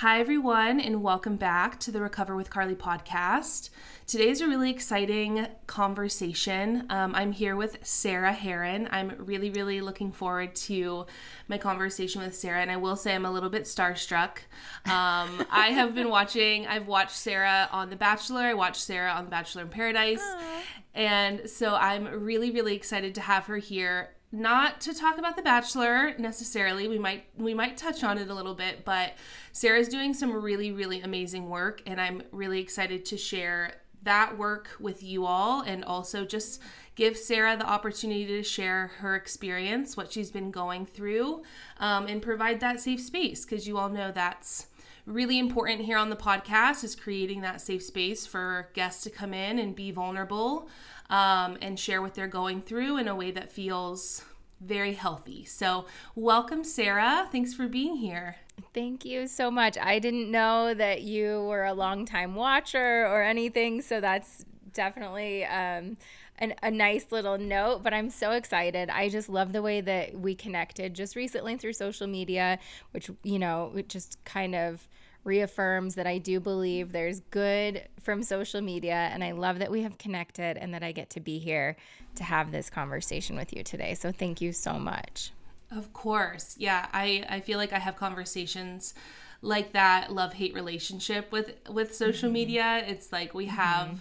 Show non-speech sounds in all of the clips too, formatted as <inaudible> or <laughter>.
Hi, everyone, and welcome back to the Recover with Carly podcast. Today's a really exciting conversation. Um, I'm here with Sarah Herron. I'm really, really looking forward to my conversation with Sarah, and I will say I'm a little bit starstruck. Um, <laughs> I have been watching, I've watched Sarah on The Bachelor, I watched Sarah on The Bachelor in Paradise, Aww. and so I'm really, really excited to have her here not to talk about the bachelor necessarily we might we might touch on it a little bit but sarah's doing some really really amazing work and i'm really excited to share that work with you all and also just give sarah the opportunity to share her experience what she's been going through um, and provide that safe space because you all know that's really important here on the podcast is creating that safe space for guests to come in and be vulnerable um, and share what they're going through in a way that feels very healthy. So, welcome, Sarah. Thanks for being here. Thank you so much. I didn't know that you were a longtime watcher or anything, so that's definitely um, an, a nice little note. But I'm so excited. I just love the way that we connected just recently through social media, which you know, it just kind of reaffirms that I do believe there's good from social media. And I love that we have connected and that I get to be here to have this conversation with you today. So thank you so much. Of course. Yeah, I, I feel like I have conversations like that love hate relationship with with social mm-hmm. media. It's like we have mm-hmm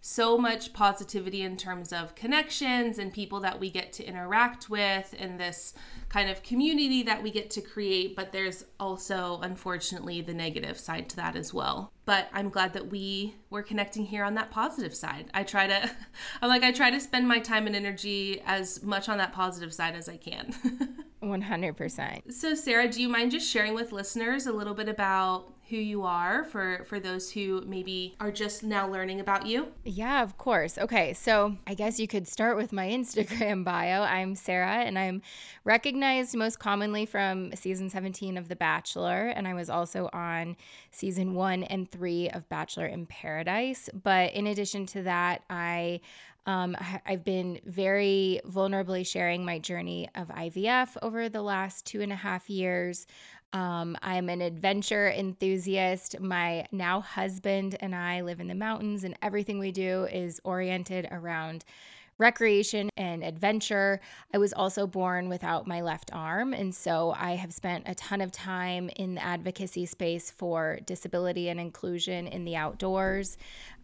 so much positivity in terms of connections and people that we get to interact with and this kind of community that we get to create but there's also unfortunately the negative side to that as well. But i'm glad that we were connecting here on that positive side. I try to <laughs> i'm like i try to spend my time and energy as much on that positive side as i can. <laughs> 100% so sarah do you mind just sharing with listeners a little bit about who you are for for those who maybe are just now learning about you? Yeah, of course. Okay, so I guess you could start with my <laughs> Instagram bio. I'm Sarah and I'm recognized most commonly from season 17 of The Bachelor and I was also on season 1 and 3 of Bachelor in Paradise, but in addition to that, I um, I've been very vulnerably sharing my journey of IVF over the last two and a half years. Um, I'm an adventure enthusiast. My now husband and I live in the mountains, and everything we do is oriented around recreation and adventure. I was also born without my left arm, and so I have spent a ton of time in the advocacy space for disability and inclusion in the outdoors.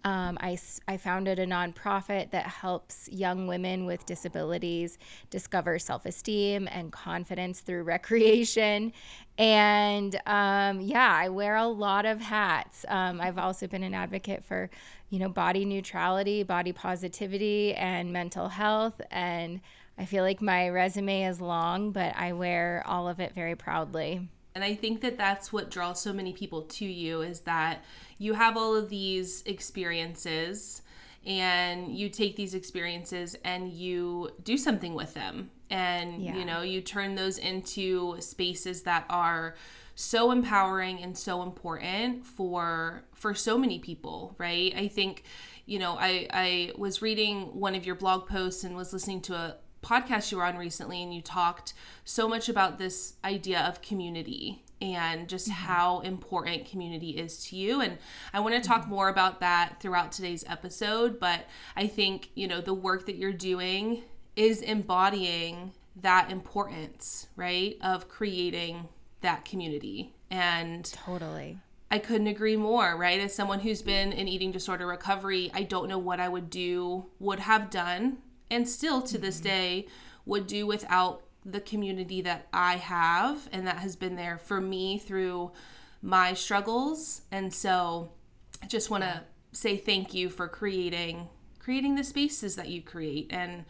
Um, I, I founded a nonprofit that helps young women with disabilities discover self esteem and confidence through <laughs> recreation. And um, yeah, I wear a lot of hats. Um, I've also been an advocate for, you know, body neutrality, body positivity, and mental health. And I feel like my resume is long, but I wear all of it very proudly. And I think that that's what draws so many people to you is that you have all of these experiences and you take these experiences and you do something with them and yeah. you know you turn those into spaces that are so empowering and so important for for so many people right i think you know i i was reading one of your blog posts and was listening to a podcast you were on recently and you talked so much about this idea of community and just mm-hmm. how important community is to you. And I want to talk mm-hmm. more about that throughout today's episode. But I think, you know, the work that you're doing is embodying that importance, right, of creating that community. And totally. I couldn't agree more, right? As someone who's been in eating disorder recovery, I don't know what I would do, would have done, and still to this mm-hmm. day would do without the community that I have and that has been there for me through my struggles. And so I just want to say thank you for creating creating the spaces that you create and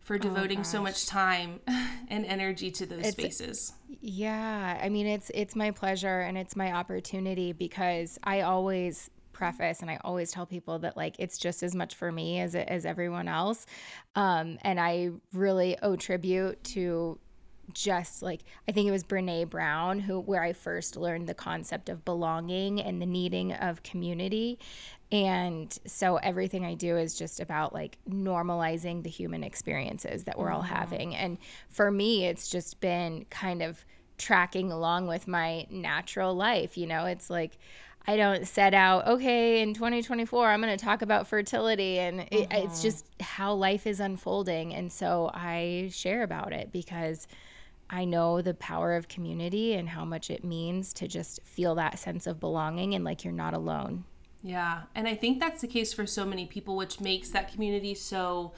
for oh, devoting oh so much time <laughs> and energy to those it's, spaces. Yeah, I mean it's it's my pleasure and it's my opportunity because I always preface and I always tell people that like it's just as much for me as as everyone else. Um, and I really owe tribute to just like I think it was Brene Brown who where I first learned the concept of belonging and the needing of community. And so everything I do is just about like normalizing the human experiences that we're mm-hmm. all having. And for me it's just been kind of tracking along with my natural life. You know, it's like I don't set out, okay, in 2024, I'm going to talk about fertility. And it, it's mm-hmm. just how life is unfolding. And so I share about it because I know the power of community and how much it means to just feel that sense of belonging and like you're not alone. Yeah. And I think that's the case for so many people, which makes that community so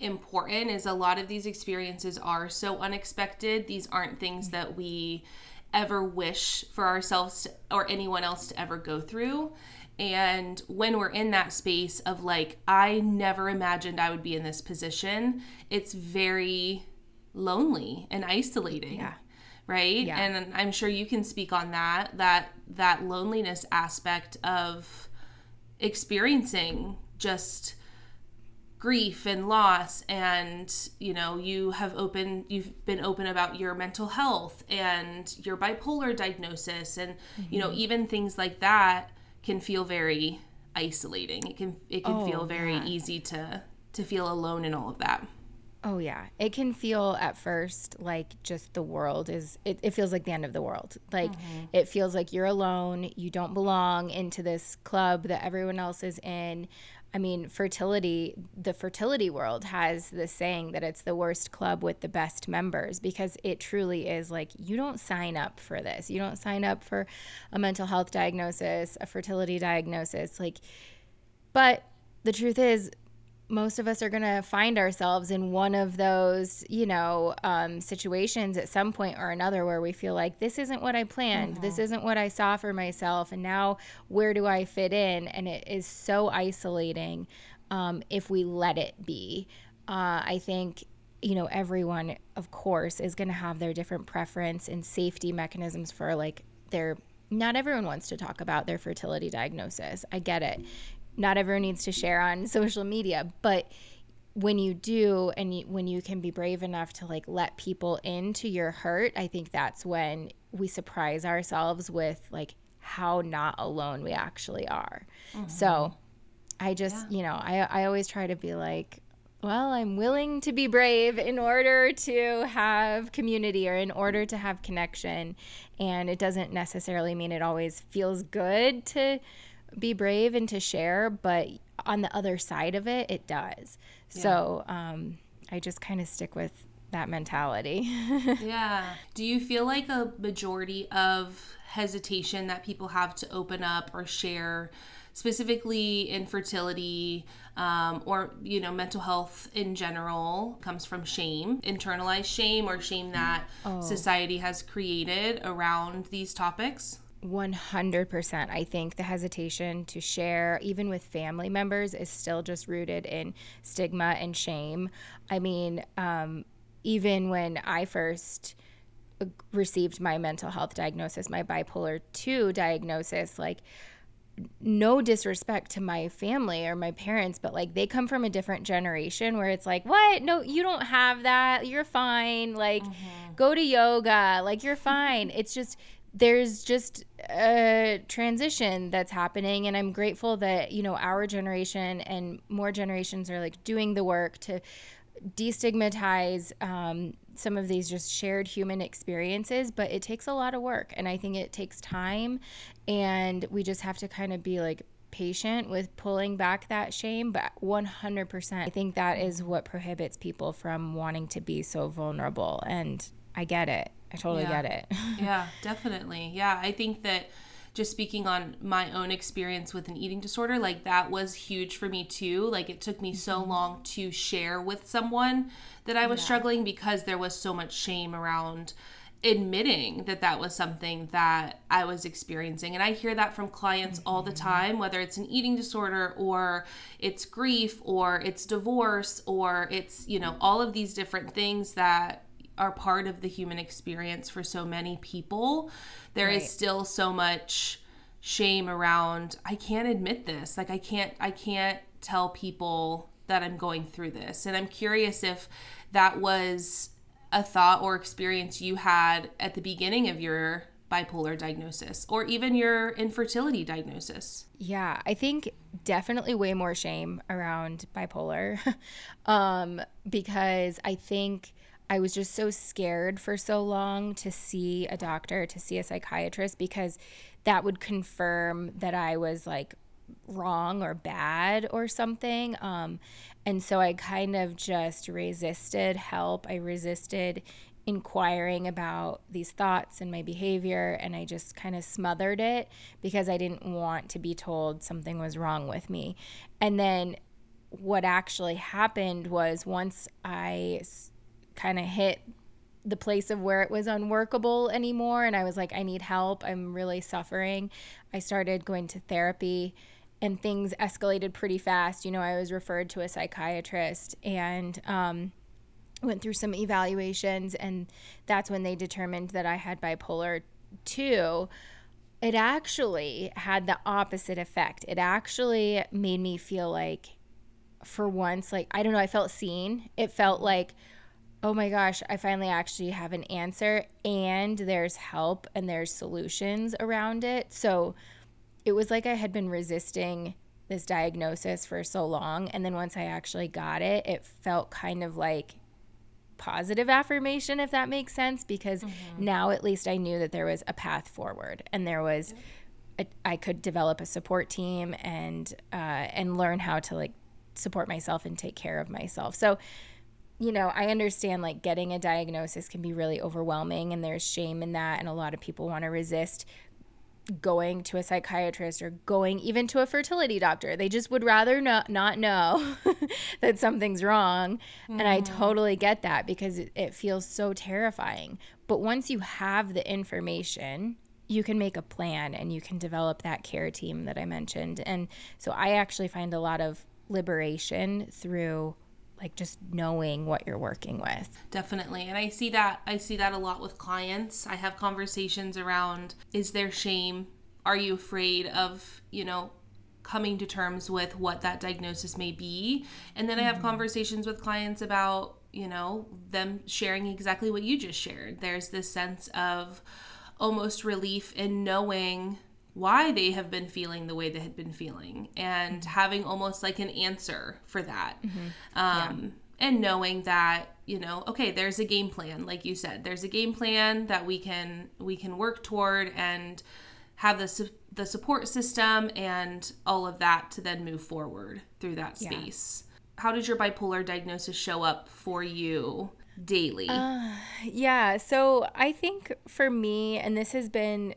important is a lot of these experiences are so unexpected. These aren't things that we ever wish for ourselves or anyone else to ever go through. And when we're in that space of like, I never imagined I would be in this position, it's very lonely and isolating. Yeah. Right. Yeah. And I'm sure you can speak on that, that, that loneliness aspect of experiencing just grief and loss and you know you have open you've been open about your mental health and your bipolar diagnosis and mm-hmm. you know mm-hmm. even things like that can feel very isolating it can it can oh, feel very yeah. easy to to feel alone in all of that Oh yeah. It can feel at first like just the world is it, it feels like the end of the world. Like mm-hmm. it feels like you're alone, you don't belong into this club that everyone else is in. I mean, fertility, the fertility world has this saying that it's the worst club with the best members because it truly is like you don't sign up for this. You don't sign up for a mental health diagnosis, a fertility diagnosis. Like, but the truth is, most of us are going to find ourselves in one of those, you know, um, situations at some point or another where we feel like this isn't what I planned, mm-hmm. this isn't what I saw for myself, and now where do I fit in? And it is so isolating um, if we let it be. Uh, I think you know everyone, of course, is going to have their different preference and safety mechanisms for like their not everyone wants to talk about their fertility diagnosis. I get it not everyone needs to share on social media, but when you do and you, when you can be brave enough to like let people into your hurt, I think that's when we surprise ourselves with like how not alone we actually are. Mm-hmm. So I just, yeah. you know, I I always try to be like well, I'm willing to be brave in order to have community or in order to have connection. And it doesn't necessarily mean it always feels good to be brave and to share, but on the other side of it, it does. Yeah. So um, I just kind of stick with that mentality. <laughs> yeah. Do you feel like a majority of hesitation that people have to open up or share, specifically infertility um, or you know mental health in general, comes from shame, internalized shame, or shame that oh. society has created around these topics? 100%. I think the hesitation to share, even with family members, is still just rooted in stigma and shame. I mean, um, even when I first uh, received my mental health diagnosis, my bipolar 2 diagnosis, like, no disrespect to my family or my parents, but like they come from a different generation where it's like, what? No, you don't have that. You're fine. Like, mm-hmm. go to yoga. Like, you're fine. It's just, there's just a transition that's happening and i'm grateful that you know our generation and more generations are like doing the work to destigmatize um, some of these just shared human experiences but it takes a lot of work and i think it takes time and we just have to kind of be like patient with pulling back that shame but 100% i think that is what prohibits people from wanting to be so vulnerable and i get it I totally yeah. get it. <laughs> yeah, definitely. Yeah, I think that just speaking on my own experience with an eating disorder, like that was huge for me too. Like it took me mm-hmm. so long to share with someone that I was yeah. struggling because there was so much shame around admitting that that was something that I was experiencing. And I hear that from clients mm-hmm. all the mm-hmm. time, whether it's an eating disorder or it's grief or it's divorce or it's, you know, all of these different things that are part of the human experience for so many people, there right. is still so much shame around I can't admit this. Like I can't I can't tell people that I'm going through this. And I'm curious if that was a thought or experience you had at the beginning of your bipolar diagnosis or even your infertility diagnosis. Yeah, I think definitely way more shame around bipolar <laughs> um because I think I was just so scared for so long to see a doctor, to see a psychiatrist, because that would confirm that I was like wrong or bad or something. Um, and so I kind of just resisted help. I resisted inquiring about these thoughts and my behavior and I just kind of smothered it because I didn't want to be told something was wrong with me. And then what actually happened was once I kind of hit the place of where it was unworkable anymore and I was like I need help. I'm really suffering. I started going to therapy and things escalated pretty fast. You know, I was referred to a psychiatrist and um went through some evaluations and that's when they determined that I had bipolar 2 it actually had the opposite effect it actually made me feel like for once like I don't know I felt seen it felt like oh my gosh I finally actually have an answer and there's help and there's solutions around it so it was like I had been resisting this diagnosis for so long and then once I actually got it it felt kind of like positive affirmation, if that makes sense, because mm-hmm. now at least I knew that there was a path forward and there was, a, I could develop a support team and uh, and learn how to like support myself and take care of myself. So, you know, I understand like getting a diagnosis can be really overwhelming and there's shame in that, and a lot of people want to resist going to a psychiatrist or going even to a fertility doctor. They just would rather not not know <laughs> that something's wrong. Mm. And I mm-hmm. totally get that because it, it feels so terrifying. But once you have the information, you can make a plan and you can develop that care team that I mentioned. And so I actually find a lot of liberation through like just knowing what you're working with. Definitely. And I see that I see that a lot with clients. I have conversations around is there shame? Are you afraid of, you know, coming to terms with what that diagnosis may be? And then mm-hmm. I have mm-hmm. conversations with clients about, you know, them sharing exactly what you just shared. There's this sense of almost relief in knowing why they have been feeling the way they had been feeling and mm-hmm. having almost like an answer for that. Mm-hmm. Um, yeah. And knowing that you know, okay, there's a game plan, like you said, there's a game plan that we can we can work toward and have the su- the support system and all of that to then move forward through that space. Yeah. How did your bipolar diagnosis show up for you daily? Uh, yeah, so I think for me, and this has been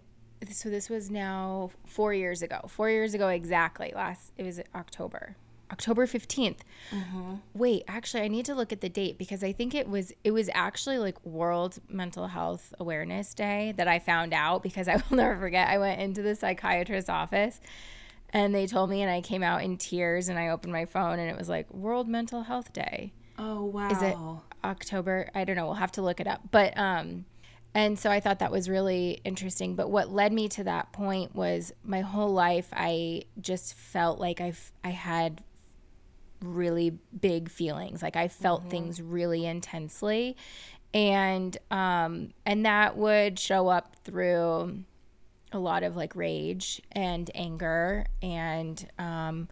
so this was now four years ago. Four years ago exactly. Last it was October. October 15th. Mm-hmm. Wait, actually I need to look at the date because I think it was it was actually like World Mental Health Awareness Day that I found out because I will <laughs> never forget. I went into the psychiatrist's office and they told me and I came out in tears and I opened my phone and it was like World Mental Health Day. Oh wow. Is it October? I don't know. We'll have to look it up. But um and so I thought that was really interesting. But what led me to that point was my whole life, I just felt like I, I had really big feelings. Like I felt mm-hmm. things really intensely. And, um, and that would show up through a lot of like rage and anger and, um,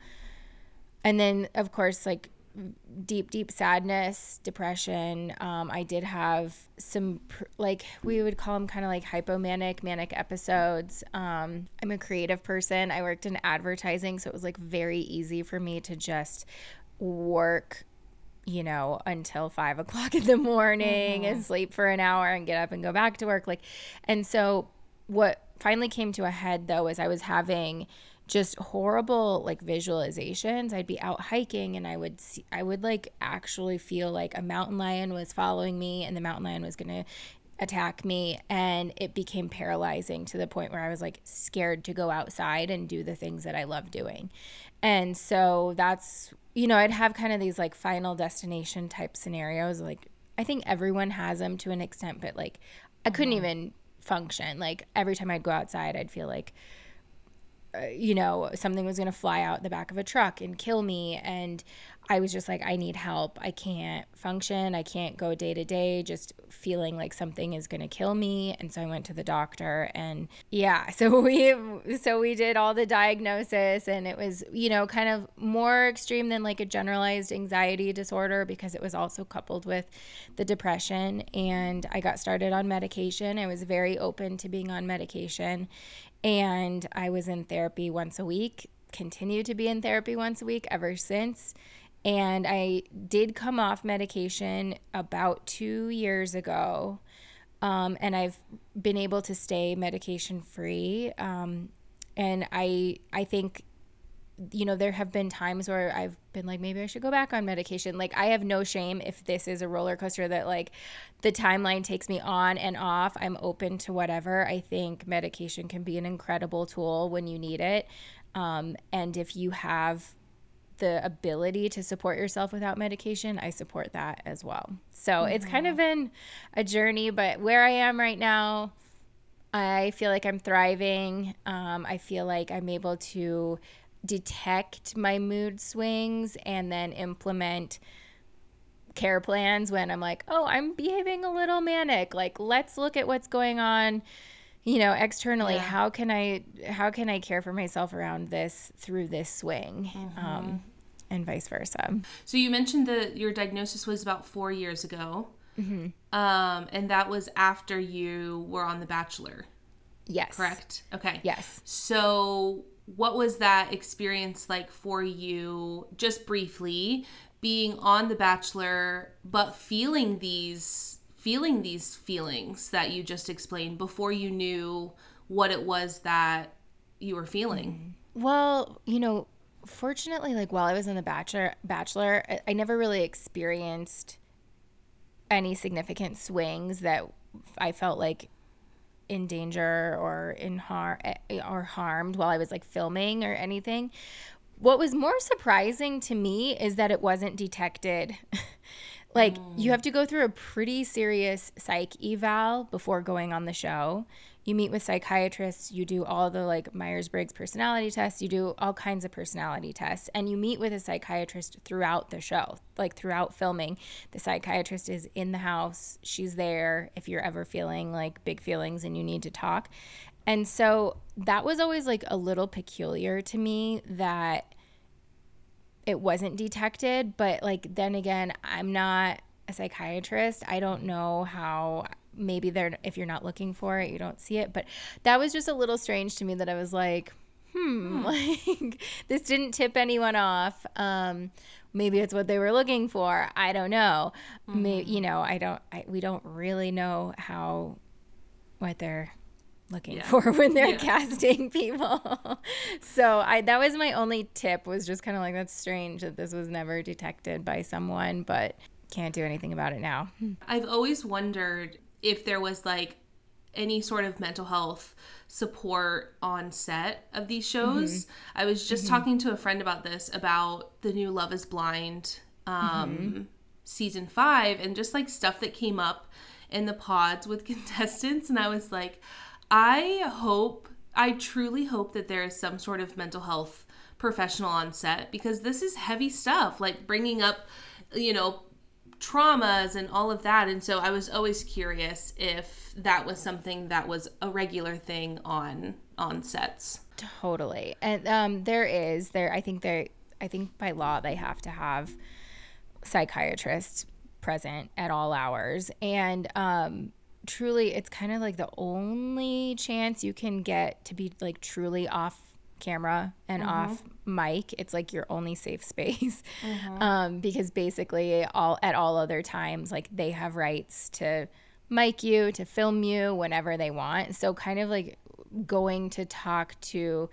and then of course like deep, deep sadness, depression. Um, I did have some, like, we would call them kind of like hypomanic, manic episodes. Um, I'm a creative person. I worked in advertising, so it was like very easy for me to just work, you know, until five <laughs> o'clock in the morning mm-hmm. and sleep for an hour and get up and go back to work. Like, and so what finally came to a head though is I was having just horrible like visualizations. I'd be out hiking and I would see, I would like actually feel like a mountain lion was following me and the mountain lion was going to attack me and it became paralyzing to the point where I was like scared to go outside and do the things that I love doing. And so that's you know, I'd have kind of these like final destination type scenarios like I think everyone has them to an extent but like I couldn't mm-hmm. even function. Like every time I'd go outside I'd feel like you know, something was going to fly out the back of a truck and kill me. And I was just like, I need help. I can't function. I can't go day to day, just feeling like something is going to kill me. And so I went to the doctor and yeah, <laughs> so we, so we did all the diagnosis and it was, you know, kind of more extreme than like a generalized anxiety disorder because it was also coupled with the depression. And I got started on medication. I was very open to being on medication and I was in therapy once a week, continue to be in therapy once a week ever since and I did come off medication about two years ago. Um, and I've been able to stay medication free. Um, and I, I think, you know, there have been times where I've been like, maybe I should go back on medication. Like, I have no shame if this is a roller coaster that, like, the timeline takes me on and off. I'm open to whatever. I think medication can be an incredible tool when you need it. Um, and if you have the ability to support yourself without medication, I support that as well. So mm-hmm. it's kind of been a journey, but where I am right now, I feel like I'm thriving. Um, I feel like I'm able to detect my mood swings and then implement care plans when I'm like, oh, I'm behaving a little manic. Like, let's look at what's going on you know externally. Yeah. how can i how can i care for myself around this through this swing? Mm-hmm. um, and vice versa. So you mentioned that your diagnosis was about four years ago. Mm-hmm. um, and that was after you were on the bachelor. Yes. Correct? Okay. Yes. So what was that experience like for you just briefly being on the bachelor but feeling these feeling these feelings that you just explained before you knew what it was that you were feeling? Mm-hmm. Well, you know, fortunately, like while I was in the bachelor, bachelor, I never really experienced any significant swings that I felt like in danger or in harm or harmed while I was like filming or anything. What was more surprising to me is that it wasn't detected. <laughs> Like mm. you have to go through a pretty serious psych eval before going on the show. You meet with psychiatrists, you do all the like Myers-Briggs personality tests, you do all kinds of personality tests and you meet with a psychiatrist throughout the show. Like throughout filming, the psychiatrist is in the house. She's there if you're ever feeling like big feelings and you need to talk. And so that was always like a little peculiar to me that it wasn't detected. But like then again, I'm not a psychiatrist. I don't know how maybe they're if you're not looking for it, you don't see it. But that was just a little strange to me that I was like, hmm, hmm. <laughs> like this didn't tip anyone off. Um, maybe it's what they were looking for. I don't know. Mm-hmm. Maybe, you know, I don't. I, we don't really know how what they're looking yeah. <laughs> for when they're yeah. casting <laughs> people. so I that was my only tip was just kind of like that's strange that this was never detected by someone, but can't do anything about it now. I've always wondered if there was like any sort of mental health support on set of these shows. Mm-hmm. I was just mm-hmm. talking to a friend about this about the new Love is Blind um, mm-hmm. season 5 and just like stuff that came up in the pods with <laughs> contestants and I was like I hope, I truly hope that there is some sort of mental health professional on set because this is heavy stuff, like bringing up, you know, traumas and all of that. And so I was always curious if that was something that was a regular thing on on sets. Totally. And um there is there I think there I think by law they have to have psychiatrists present at all hours and um truly it's kind of like the only chance you can get to be like truly off camera and mm-hmm. off mic it's like your only safe <laughs> space mm-hmm. um, because basically all at all other times like they have rights to mic you to film you whenever they want so kind of like going to talk to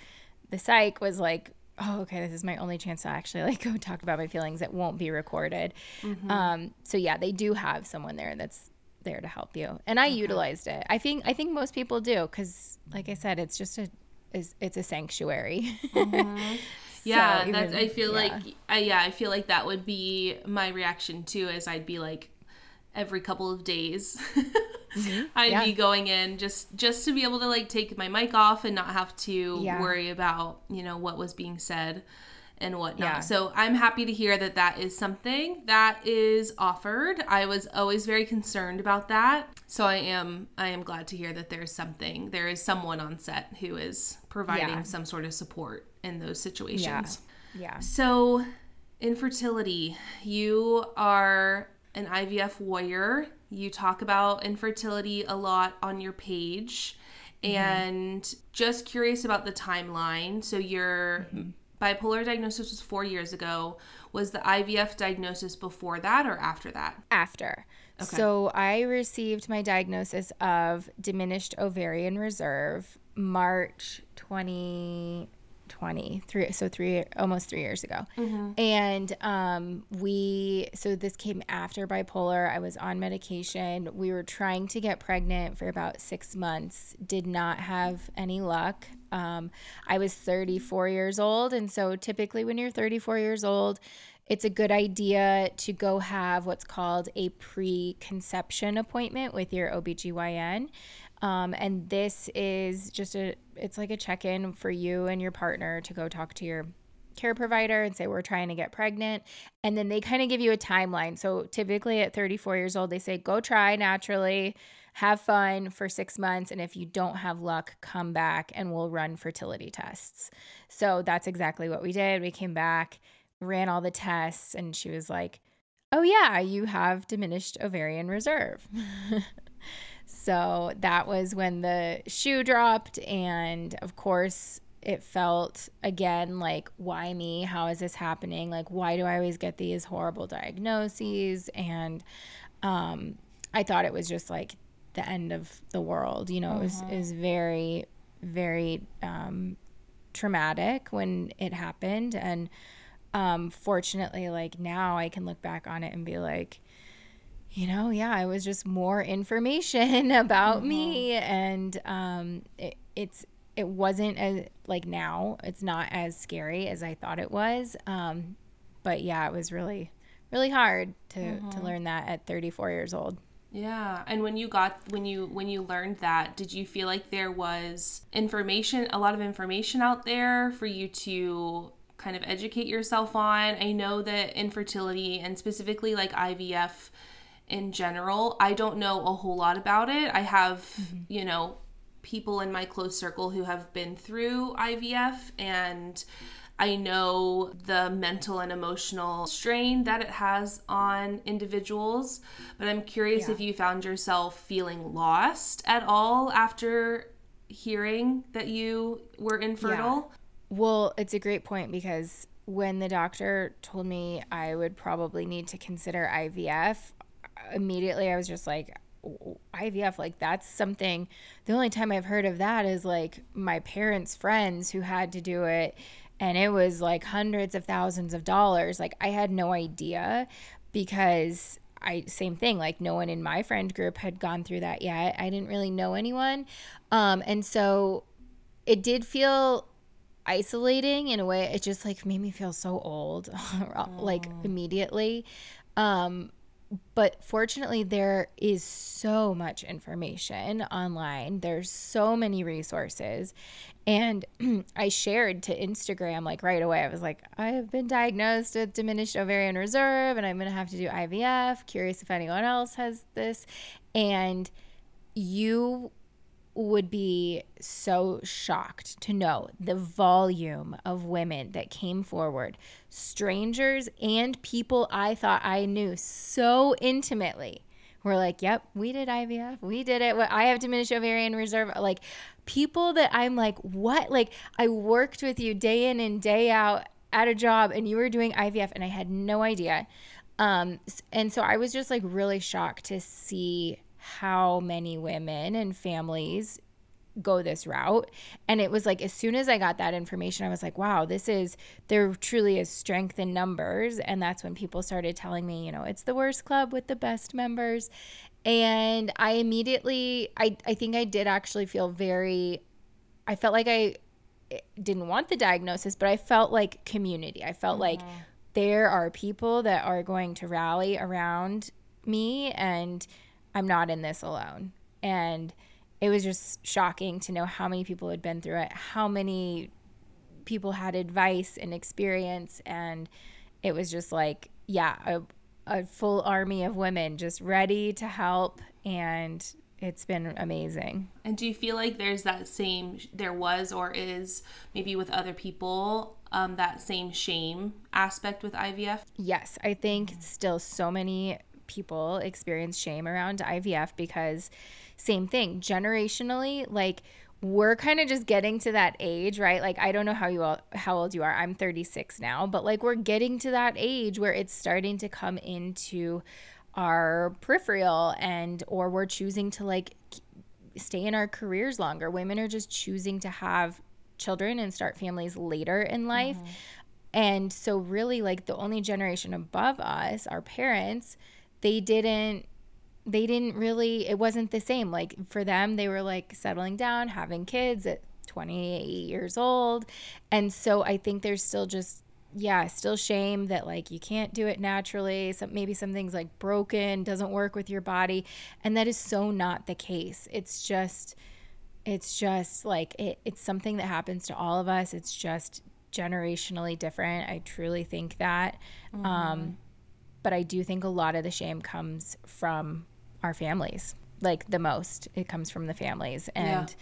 the psych was like oh okay this is my only chance to actually <laughs> like go talk about my feelings that won't be recorded mm-hmm. um, so yeah they do have someone there that's there to help you and i okay. utilized it i think i think most people do because like i said it's just a is it's a sanctuary mm-hmm. <laughs> yeah so even, that's i feel yeah. like uh, yeah i feel like that would be my reaction too as i'd be like every couple of days <laughs> mm-hmm. i'd yeah. be going in just just to be able to like take my mic off and not have to yeah. worry about you know what was being said and whatnot. Yeah. So I'm happy to hear that that is something that is offered. I was always very concerned about that, so I am I am glad to hear that there's something there is someone on set who is providing Yeah. some sort of support in those situations. Yeah. yeah. So, infertility. You are an IVF warrior. You talk about infertility a lot on your page. Mm-hmm. And just curious about the timeline. So, your mm-hmm. Bipolar diagnosis was four years ago. Was the IVF diagnosis before that or after that? After. Okay. So I received my diagnosis of diminished ovarian reserve March 2020, three, so three, almost three years ago. And um, we, so this came after bipolar. I was on medication. We were trying to get pregnant for about six months, did not have any luck. Um, I was 34 years old. And so typically when you're 34 years old, it's a good idea to go have what's called a preconception appointment with your OBGYN. Um, and this is just a, it's like a check in for you and your partner to go talk to your care provider and say, We're trying to get pregnant. And then they kind of give you a timeline. So typically at 34 years old, they say, Go try naturally, have fun for six months. And if you don't have luck, come back and we'll run fertility tests. So that's exactly what we did. We came back ran all the tests and she was like, "Oh yeah, you have diminished ovarian reserve." <laughs> so that was when the shoe dropped and of course it felt again like why me? How is this happening? Like why do I always get these horrible diagnoses and um I thought it was just like the end of the world, you know, it was it was very very um traumatic when it happened. And um fortunately like now I can look back on it and be like you know yeah it was just more information <laughs> about me. And um it, it's it wasn't as like now it's not as scary as I thought it was. Um but yeah it was really really hard to to learn that at 34 years old Yeah, and when you got when you when you learned that, did you feel like there was information, a lot of information out there for you to kind of educate yourself on? I know that infertility and specifically like IVF in general, I don't know a whole lot about it. I have, mm-hmm. you know, people in my close circle who have been through IVF and I know the mental and emotional strain that it has on individuals, but I'm curious Yeah. if you found yourself feeling lost at all after hearing that you were infertile. Well, it's a great point because when the doctor told me I would probably need to consider IVF, immediately I was just like, IVF, like that's something. The only time I've heard of that is like my parents' friends who had to do it, and it was like hundreds of thousands of dollars. Like I had no idea because I same thing. Like no one in my friend group had gone through that yet. I didn't really know anyone, um, and so it did feel isolating in a way it just like made me feel so old <laughs> like immediately um but fortunately there is so much information online. There's so many resources. And <clears throat> i shared to instagram like right away i was like i have been diagnosed with diminished ovarian reserve and i'm going to have to do ivf curious if anyone else has this. And you would be so shocked to know the volume of women that came forward, strangers and people I thought I knew so intimately. Were like, yep, we did IVF. We did it. I have diminished ovarian reserve. Like, people that I'm like, what? Like, I worked with you day in and day out at a job and you were doing IVF and I had no idea. Um, and so I was just like really shocked to see how many women and families go this route. And it was like, as soon as I got that information, I was like, wow, this is, there truly is strength in numbers. And that's when people started telling me, you know, it's the worst club with the best members. And I immediately, I, I think I did actually feel very, I felt like I eh, didn't want the diagnosis, but I felt like community. I felt like mm-hmm. there are people that are going to rally around me and I'm not in this alone. And it was just shocking to know how many people had been through it, how many people had advice and experience and it was just like yeah a, a full army of women just ready to help and it's been amazing. And do you feel like there's that same, there was or is maybe with other people, um, that same shame aspect with IVF? Yes, I think still so many people experience shame around IVF because, same thing, generationally, like, we're kind of just getting to that age, right? Like I don't know how you all how old you are. I'm 36 now, but like we're getting to that age where it's starting to come into our peripheral and or we're choosing to like stay in our careers longer. Women are just choosing to have children and start families later in life. Mm-hmm. And so really like the only generation above us, our parents, they didn't they didn't really it wasn't the same. Like for them they were like settling down, having kids at 28 years old. And so I think there's still just yeah, still shame that like you can't do it naturally. Some maybe something's like broken, doesn't work with your body, and that is so not the case. It's just it's just like it, it's something that happens to all of us. It's just generationally different. I truly think that. Mm-hmm. Um, but I do think a lot of the shame comes from our families. Like the most, it comes from the families, and yeah.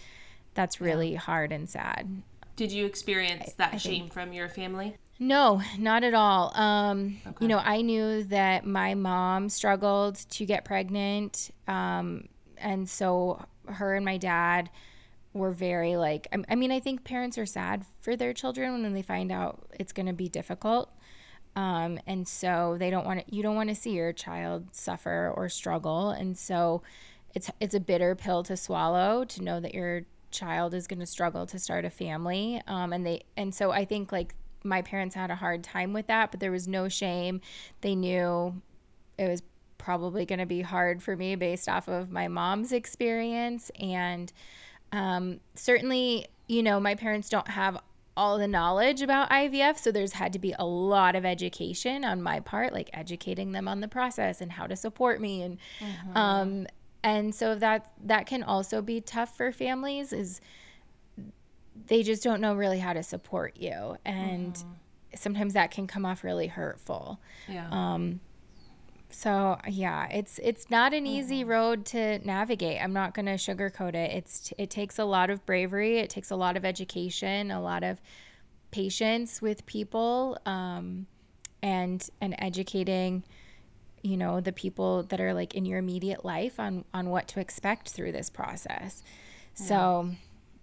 that's really yeah. hard and sad. Did you experience that I, I shame think, from your family? No, not at all. Um, okay. You know, I knew that my mom struggled to get pregnant. Um, and so her and my dad were very like, I, I mean, I think parents are sad for their children when they find out it's going to be difficult. Um, and so they don't want to, you don't want to see your child suffer or struggle. And so it's, it's a bitter pill to swallow to know that your child is going to struggle to start a family. Um, and they, and so I think like my parents had a hard time with that, but there was no shame. They knew it was probably going to be hard for me based off of my mom's experience. And um, certainly, you know, my parents don't have all the knowledge about IVF. So there's had to be a lot of education on my part, like educating them on the process and how to support me. And, mm-hmm. um, and so that, that can also be tough for families is, they just don't know really how to support you and mm-hmm. sometimes that can come off really hurtful yeah um so yeah it's it's not an easy mm-hmm. road to navigate i'm not going to sugarcoat it it's it takes a lot of bravery it takes a lot of education a lot of patience with people um and and educating you know the people that are like in your immediate life on on what to expect through this process yeah. so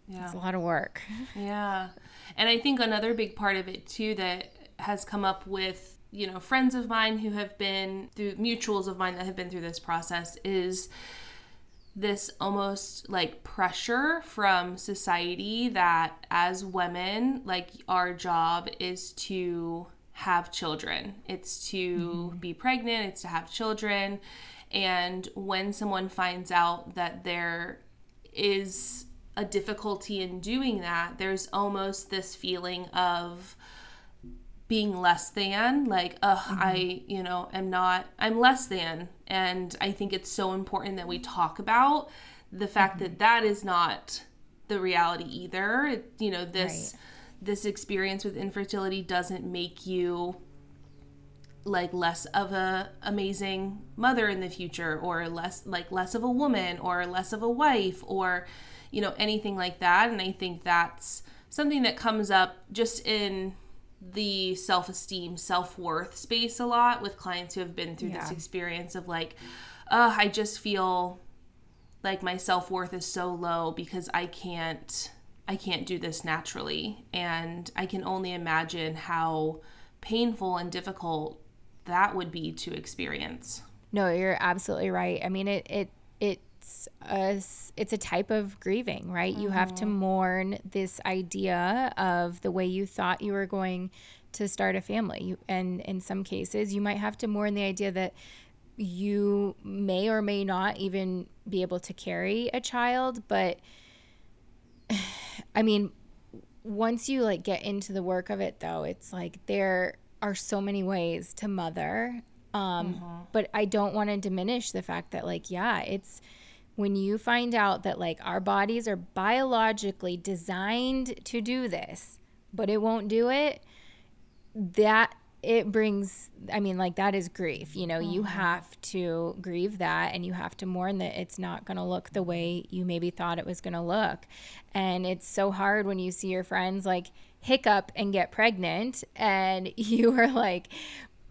yeah. It's a lot of work. <laughs> Yeah. And I think another big part of it too that has come up with, you know, friends of mine who have been through mutuals of mine that have been through this process is this almost like pressure from society that as women, like our job is to have children. It's to mm-hmm. be pregnant, it's to have children. And when someone finds out that there is a difficulty in doing that, there's almost this feeling of being less than like uh mm-hmm. i you know am not i'm less than and i think it's so important that we talk about the fact mm-hmm. that that is not the reality either it, you know this right. this experience with infertility doesn't make you like less of a amazing mother in the future or less like less of a woman or less of a wife or you know, anything like that. And I think that's something that comes up just in the self esteem, self worth space a lot with clients who have been through yeah. this experience of like, uh, I just feel like my self worth is so low because I can't. I can't do this naturally. And I can only imagine how painful and difficult that would be to experience. No, you're absolutely right. I mean, it, it, it it's a it's a type of grieving, right? Mm-hmm. You have to mm-hmm. mourn this idea of the way you thought you were going to start a family. You, and in some cases, you might have to mourn the idea that you may or may not even be able to carry a child, but <sighs> I mean, once you like get into the work of it though, it's like there are so many ways to mother um, mm-hmm. but I don't want to diminish the fact that like yeah, it's when you find out that like our bodies are biologically designed to do this but it won't do it, that it brings i mean like that is grief you know mm-hmm. you have to grieve that and you have to mourn that it's not going to look the way you maybe thought it was going to look and it's so hard when you see your friends like hiccup and get pregnant and <laughs> you are like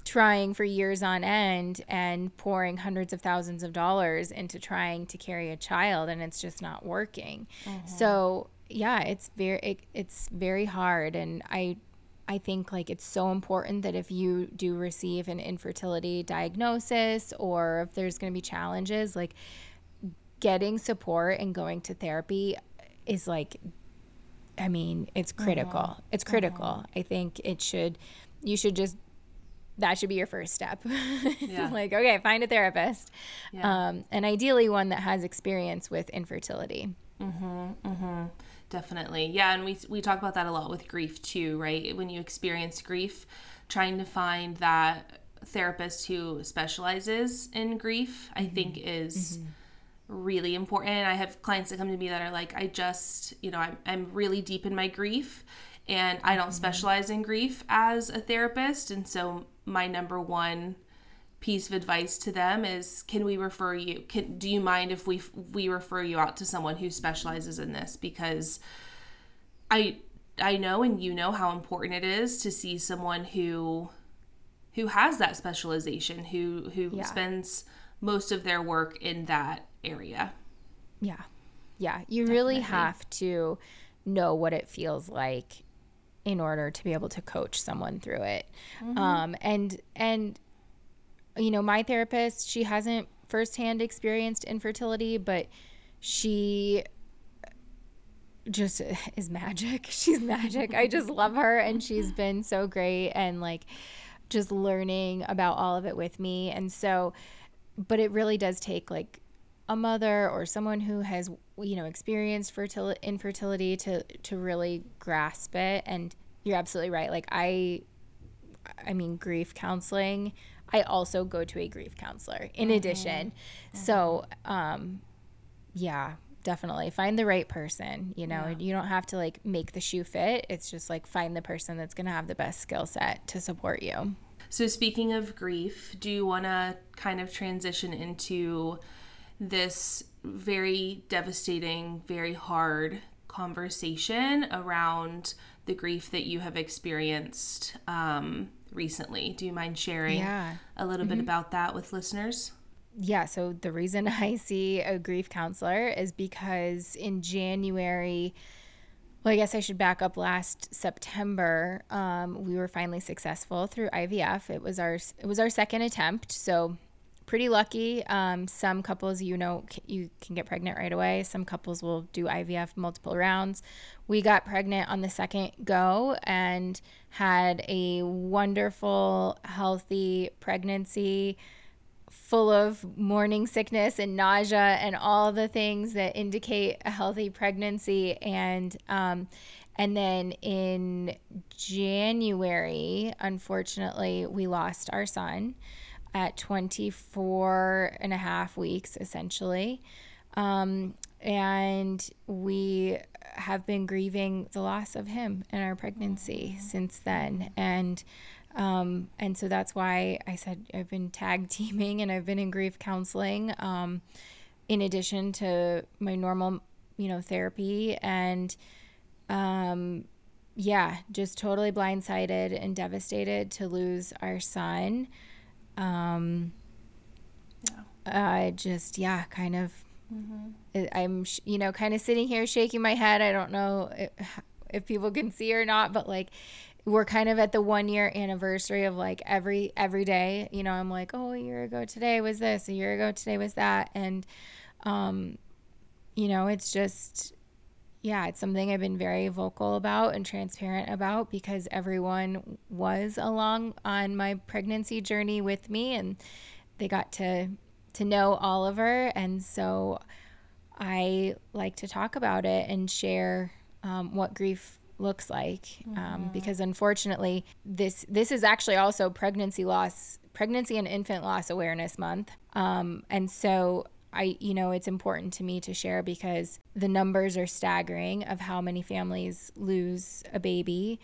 trying for years on end and pouring hundreds of thousands of dollars into trying to carry a child and it's just not working mm-hmm. so yeah it's very it, it's very hard and i I think like it's so important that if you do receive an infertility diagnosis or if there's going to be challenges, like getting support and going to therapy is like, I mean, it's critical. Uh-huh. It's critical. Uh-huh. I think it should, you should just, that should be your first step. <laughs> Yeah. like, okay, find a therapist. Yeah. Um, and ideally one that has experience with infertility. Mm-hmm, mm-hmm. Definitely. Yeah, and we we talk about that a lot with grief too, right? When you experience grief, trying to find that therapist who specializes in grief, mm-hmm. I think is mm-hmm. really important. I have clients that come to me that are like, I just, you know, I'm, I'm really deep in my grief and I don't mm-hmm. specialize in grief as a therapist. And so my number one piece of advice to them is can we refer you? Can do you mind if we we refer you out to someone who specializes in this? Because i i know and you know how important it is to see someone who who has that specialization who who yeah. spends most of their work in that area. Yeah. Yeah. You Definitely. really have to know what it feels like in order to be able to coach someone through it mm-hmm. um and and you know, my therapist, she hasn't firsthand experienced infertility, but she just <laughs> is magic. <laughs> She's magic. I just love her and she's <laughs> been so great and like just learning about all of it with me. And so but it really does take like a mother or someone who has you know experienced fertility infertility to to really grasp it and you're absolutely right. Like I I mean grief counseling I also go to a grief counselor in mm-hmm. addition. Mm-hmm. So, um, yeah, definitely find the right person. You know, yeah. you don't have to like make the shoe fit. It's just like find the person that's going to have the best skill set to support you. So, speaking of grief, do you want to kind of transition into this very devastating, very hard conversation around the grief that you have experienced um, recently. Do you mind sharing yeah. a little mm-hmm. bit about that with listeners? Yeah, so the reason <laughs> I see a grief counselor is because in January, well, I guess I should back up. Last September, um, we were finally successful through IVF. It was our it was our second attempt, so pretty lucky. Um, some couples, you know, you can get pregnant right away. Some couples will do IVF multiple rounds. We got pregnant on the second go and had a wonderful, healthy pregnancy full of morning sickness and nausea and all the things that indicate a healthy pregnancy and um, and then in January, unfortunately, we lost our son at 24 and a half weeks, essentially. Um, and we have been grieving the loss of him in our pregnancy since then. And um, and so that's why I said I've been tag <laughs> teaming and I've been in grief counseling, um, in addition to my normal, you know, therapy. And um, yeah, just totally blindsided and devastated to lose our son. Um, yeah. I just, yeah, kind of. Mm-hmm. I'm, you know, kind of sitting here shaking my head. I don't know if, if people can see or not, but like, we're kind of at the one year anniversary of like every every day you know i'm like oh a year ago today was this a year ago today was that and um you know it's just yeah, it's something I've been very vocal about and transparent about because everyone was along on my pregnancy journey with me and they got to to know Oliver and so I like to talk about it and share um, what grief looks like um, mm-hmm. because unfortunately this this is actually also pregnancy loss pregnancy and infant loss awareness month um, and so I, you know, it's important to me to share because the numbers are staggering of how many families lose a baby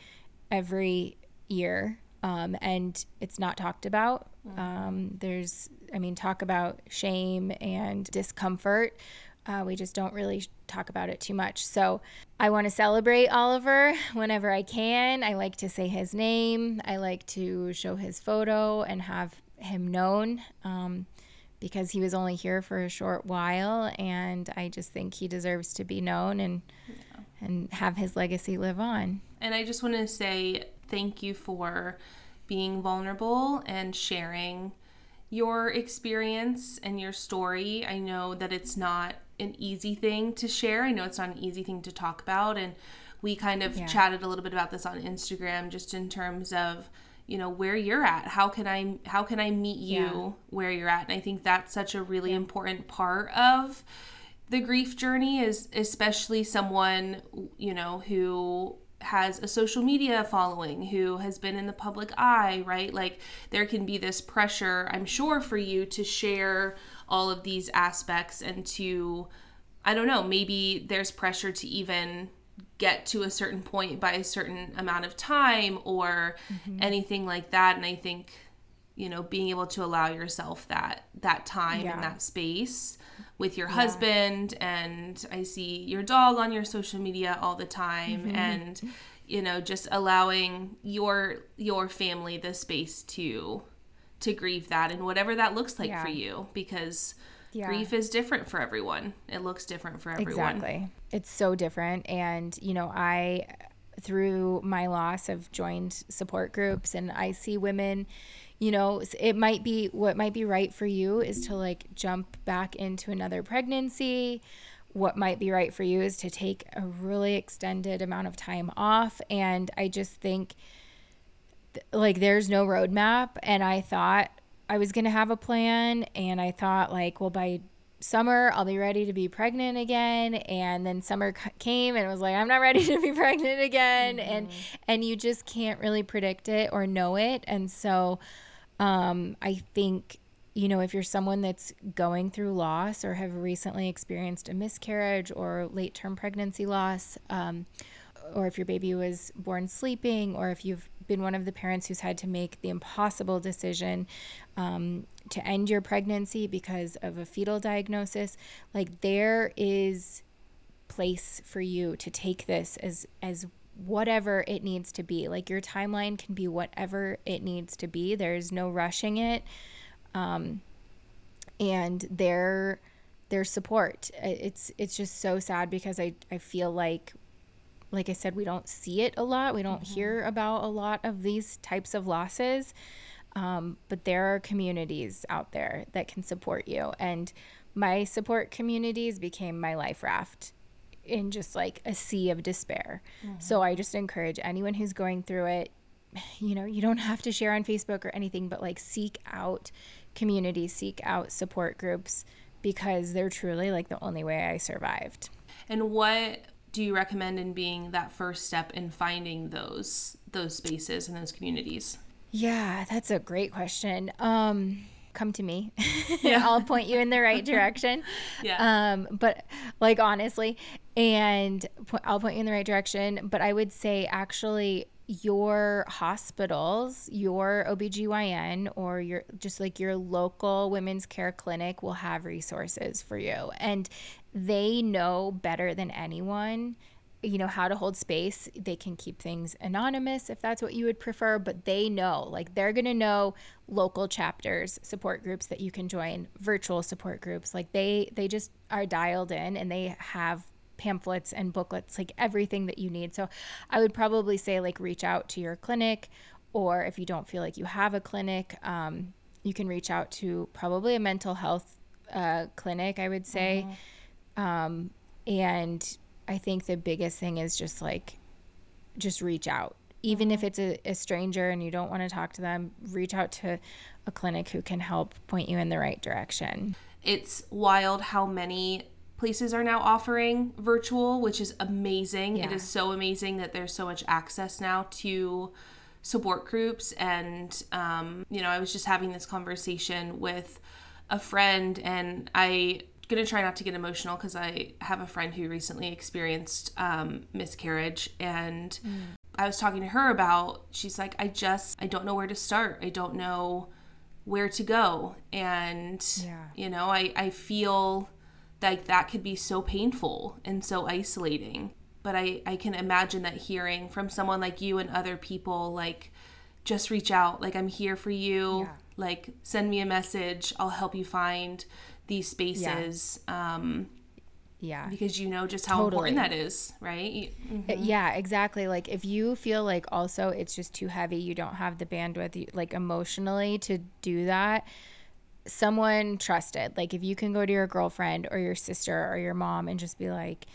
every year. Um, and it's not talked about. Mm-hmm. Um, there's, I mean, talk about shame and discomfort. Uh, we just don't really talk about it too much. So I want to celebrate Oliver <laughs> whenever I can. I like to say his name. I like to show his photo and have him known. Um, because he was only here for a short while and I just think he deserves to be known and yeah. and have his legacy live on. And I just want to say thank you for being vulnerable and sharing your experience and your story. I know that it's not an easy thing to share. I know it's not an easy thing to talk about and we kind of yeah. chatted a little bit about this on Instagram just in terms of you know where you're at how can i how can i meet you yeah. where you're at and i think that's such a really yeah. important part of the grief journey is especially someone you know who has a social media following who has been in the public eye right like there can be this pressure i'm sure for you to share all of these aspects and to i don't know maybe there's pressure to even get to a certain point by a certain amount of time or mm-hmm. anything like that and i think you know being able to allow yourself that that time yeah. and that space with your yeah. husband and i see your dog on your social media all the time mm-hmm. and you know just allowing your your family the space to to grieve that and whatever that looks like yeah. for you because yeah. grief is different for everyone. It looks different for everyone. Exactly. It's so different. And, you know, I, through my loss, have joined support groups and I see women, you know, it might be what might be right for you is to like jump back into another pregnancy. What might be right for you is to take a really extended amount of time off. And I just think, like, there's no roadmap. And I thought, I was going to have a plan and I thought like, well, by summer I'll be ready to be pregnant again. And then summer came and it was like I'm not ready to be <laughs> pregnant again. Mm-hmm. and and you just can't really predict it or know it. And so um, I think you know if you're someone that's going through loss or have recently experienced a miscarriage or late term pregnancy loss um, or if your baby was born sleeping or if you've been one of the parents who's had to make the impossible decision um, to end your pregnancy because of a fetal diagnosis, like there is place for you to take this as as whatever it needs to be. Like your timeline can be whatever it needs to be. There's no rushing it. Um, and their their support. It's it's just so sad because I, I feel like like I said, we don't see it a lot. We don't mm-hmm. hear about a lot of these types of losses. Um, but there are communities out there that can support you. And my support communities became my life raft in just like a sea of despair. Mm-hmm. So I just encourage anyone who's going through it, <sighs> you know, you don't have to share on Facebook or anything, but like seek out communities, seek out support groups because they're truly like the only way I survived. And what do you recommend in being that first step in finding those those spaces and those communities? Yeah, that's a great question. Um, come to me. <laughs> Yeah. I'll point you in the right <laughs> direction. yeah. Um, but like honestly, and I'll point you in the right direction. But I would say actually your hospitals, your OBGYN or your just like your local women's care clinic will have resources for you. And they know better than anyone you know how to hold space. They can keep things anonymous if that's what you would prefer but they know like they're going to know local chapters support groups that you can join virtual support groups. Like they they just are dialed in and they have pamphlets and booklets like everything that you need. So i would probably say like reach out to your clinic or if you don't feel like you have a clinic um, you can reach out to probably a mental health uh, clinic i would say. Mm-hmm. Um, and I think the biggest thing is just like, just reach out. Even if mm-hmm. it's a, a stranger and you don't want to talk to them, reach out to a clinic who can help point you in the right direction. It's wild how many places are now offering virtual, which is amazing. Yeah. It is so amazing that there's so much access now to support groups. And, um, you know, I was just having this conversation with a friend and I gonna try not to get emotional because I have a friend who recently experienced um, miscarriage, and mm. I was talking to her about. She's like, I just I don't know where to start. I don't know where to go, and yeah. you know, I I feel like that could be so painful and so isolating. But I I can imagine that hearing from someone like you and other people like just reach out like i'm here for you yeah. like send me a message i'll help you find these spaces yeah. um yeah because you know just how totally. important that is right mm-hmm. yeah exactly like if you feel like also it's just too heavy you don't have the bandwidth like emotionally to do that someone trusted like if you can go to your girlfriend or your sister or your mom and just be like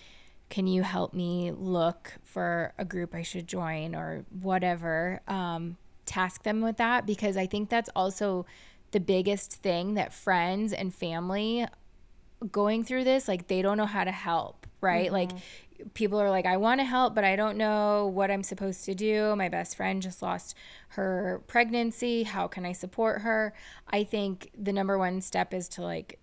can you help me look for a group i should join or whatever um, task them with that because I think that's also the biggest thing that friends and family going through this like they don't know how to help, right? Mm-hmm. Like people are like I want to help but I don't know what I'm supposed to do. My best friend just lost her pregnancy. How can I support her? I think the number one step is to like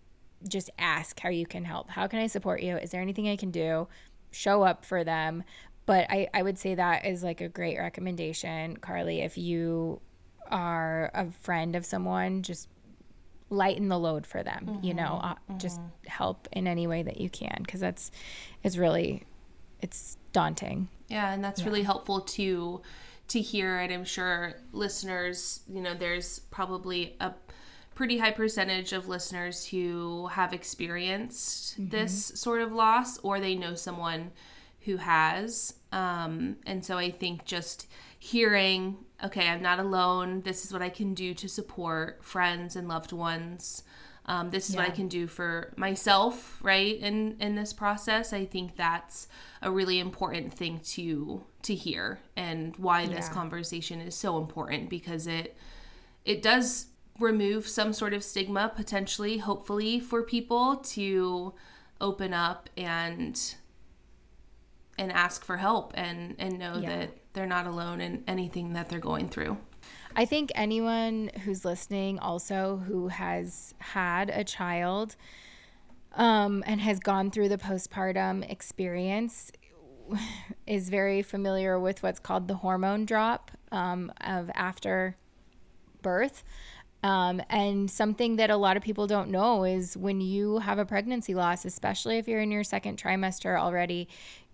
just ask how you can help. How can I support you? Is there anything I can do? Show up for them, but I, I would say that is like a great recommendation, Carly. If you are a friend of someone, just lighten the load for them, mm-hmm, you know, uh, mm-hmm. just help in any way that you can. Cause that's, it's really, it's daunting. Yeah. And that's yeah. really helpful to, to hear. And I'm sure listeners, you know, there's probably a, pretty high percentage of listeners who have experienced mm-hmm. this sort of loss or they know someone who has. Um, and so I think just hearing, okay, I'm not alone. This is what I can do to support friends and loved ones. Um, this is yeah. what I can do for myself, right? In in this process, I think that's a really important thing to to hear, and why yeah. this conversation is so important because it it does remove some sort of stigma potentially, hopefully, for people to open up and and ask for help and and know yeah. that they're not alone in anything that they're going through. I think anyone who's listening also who has had a child um, and has gone through the postpartum experience <laughs> is very familiar with what's called the hormone drop um, of after birth. Um, and something that a lot of people don't know is when you have a pregnancy loss, especially if you're in your second trimester already,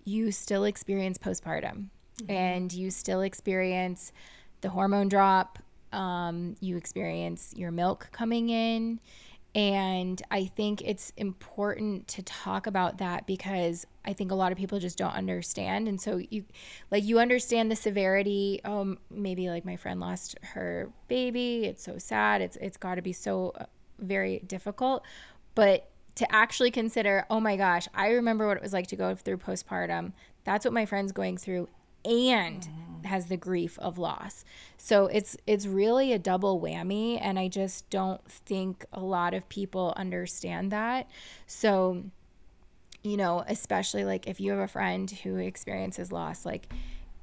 you still experience postpartum and you still experience the hormone drop. Um, you experience your milk coming in. And I think it's important to talk about that because I think a lot of people just don't understand. And so you like you understand the severity. Um, maybe like my friend lost her baby. It's so sad. It's it's got to be so uh, very difficult. But to actually consider, oh my gosh, I remember what it was like to go through postpartum. That's what my friend's going through and mm-hmm. has the grief of loss. So it's it's really a double whammy and I just don't think a lot of people understand that. So you know, especially like if you have a friend who experiences loss like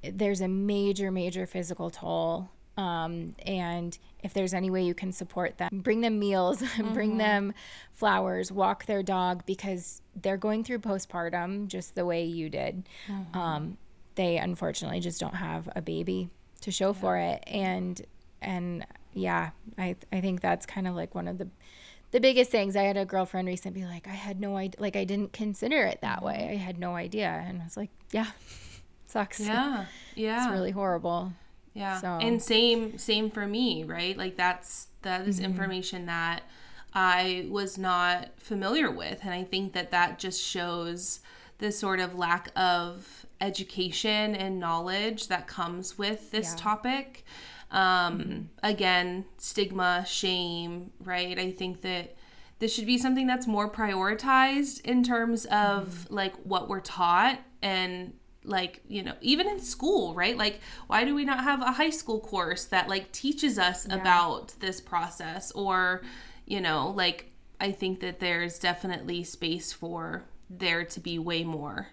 there's a major major physical toll um, and if there's any way you can support them, bring them meals, <laughs> mm-hmm. bring them flowers, walk their dog because they're going through postpartum just the way you did. Mm-hmm. Um, they unfortunately just don't have a baby to show yeah. for it. And, and yeah, I, I think that's kind of like one of the, the biggest things. I had a girlfriend recently be like, I had no idea, like I didn't consider it that way. I had no idea. And I was like, yeah, <laughs> sucks. Yeah. <laughs> Yeah. It's really horrible. Yeah. So. And same same for me, right? Like that's that is mm-hmm. information that I was not familiar with and I think that that just shows the sort of lack of education and knowledge that comes with this yeah. topic. Um mm-hmm. again, stigma, shame, right? I think that this should be something that's more prioritized in terms of mm-hmm. like what we're taught and like you know even in school right like why do we not have a high school course that like teaches us yeah. about this process or you know like i think that there's definitely space for there to be way more